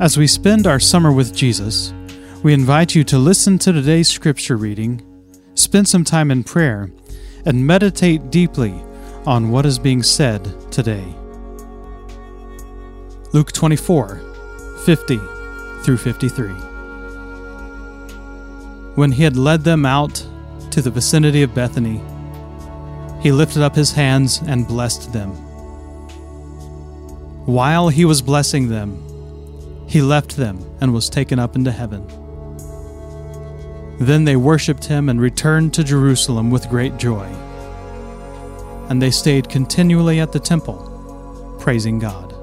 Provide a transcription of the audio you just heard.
As we spend our summer with Jesus, we invite you to listen to today's scripture reading, spend some time in prayer, and meditate deeply on what is being said today. Luke 24 50 through 53. When he had led them out to the vicinity of Bethany, he lifted up his hands and blessed them. While he was blessing them, he left them and was taken up into heaven. Then they worshipped him and returned to Jerusalem with great joy. And they stayed continually at the temple, praising God.